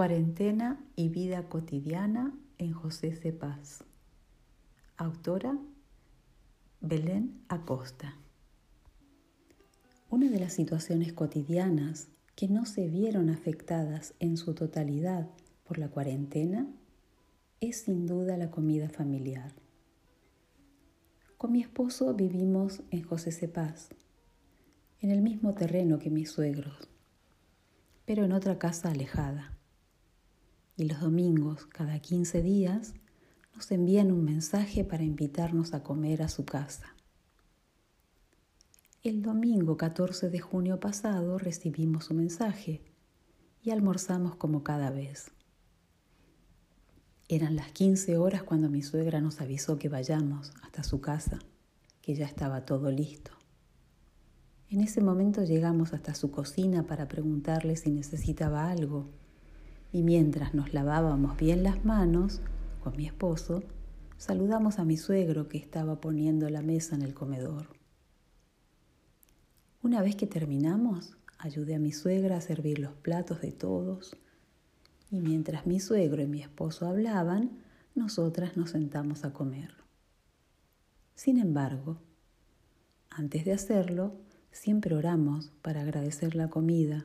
Cuarentena y vida cotidiana en José Cepaz. Autora Belén Acosta. Una de las situaciones cotidianas que no se vieron afectadas en su totalidad por la cuarentena es sin duda la comida familiar. Con mi esposo vivimos en José Cepaz, en el mismo terreno que mis suegros, pero en otra casa alejada y los domingos, cada 15 días, nos envían un mensaje para invitarnos a comer a su casa. El domingo 14 de junio pasado recibimos su mensaje y almorzamos como cada vez. Eran las 15 horas cuando mi suegra nos avisó que vayamos hasta su casa, que ya estaba todo listo. En ese momento llegamos hasta su cocina para preguntarle si necesitaba algo y mientras nos lavábamos bien las manos con mi esposo, saludamos a mi suegro que estaba poniendo la mesa en el comedor. Una vez que terminamos, ayudé a mi suegra a servir los platos de todos y mientras mi suegro y mi esposo hablaban, nosotras nos sentamos a comer. Sin embargo, antes de hacerlo, siempre oramos para agradecer la comida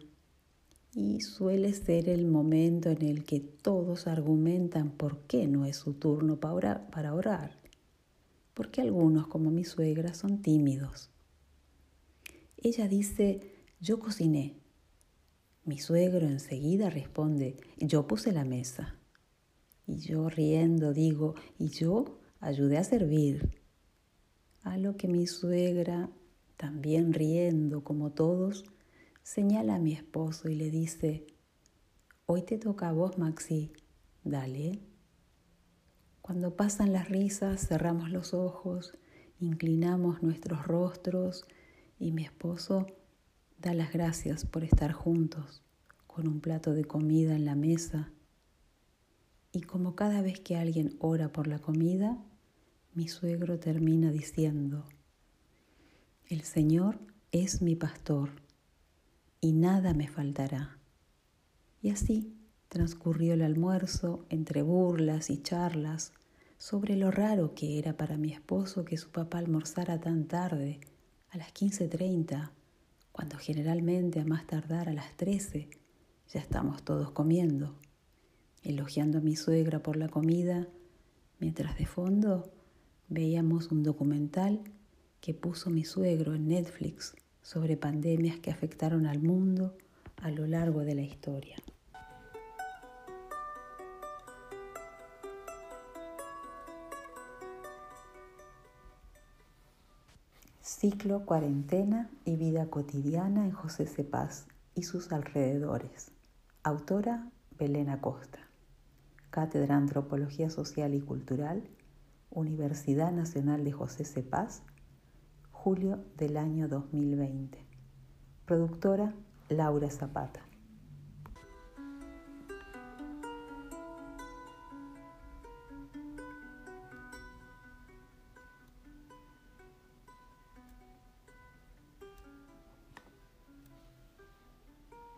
y suele ser el momento en el que todos argumentan por qué no es su turno para orar, porque algunos, como mi suegra, son tímidos. Ella dice, yo cociné. Mi suegro enseguida responde, yo puse la mesa. Y yo riendo digo, y yo ayudé a servir. A lo que mi suegra, también riendo como todos, señala a mi esposo y le dice, hoy te toca a vos, Maxi, dale. Cuando pasan las risas, cerramos los ojos, inclinamos nuestros rostros y mi esposo da las gracias por estar juntos con un plato de comida en la mesa. Y como cada vez que alguien ora por la comida, mi suegro termina diciendo, el Señor es mi pastor y nada me faltará. Y así transcurrió el almuerzo entre burlas y charlas sobre lo raro que era para mi esposo que su papá almorzara tan tarde, a las 15.30, cuando generalmente a más tardar a las 13 ya estamos todos comiendo, elogiando a mi suegra por la comida, mientras de fondo veíamos un documental que puso mi suegro en Netflix sobre pandemias que afectaron al mundo a lo largo de la historia. Ciclo Cuarentena y Vida Cotidiana en José Cepaz y sus alrededores. Autora Belén Acosta. Cátedra Antropología Social y Cultural, Universidad Nacional de José Cepaz, julio del año 2020. Productora Laura Zapata.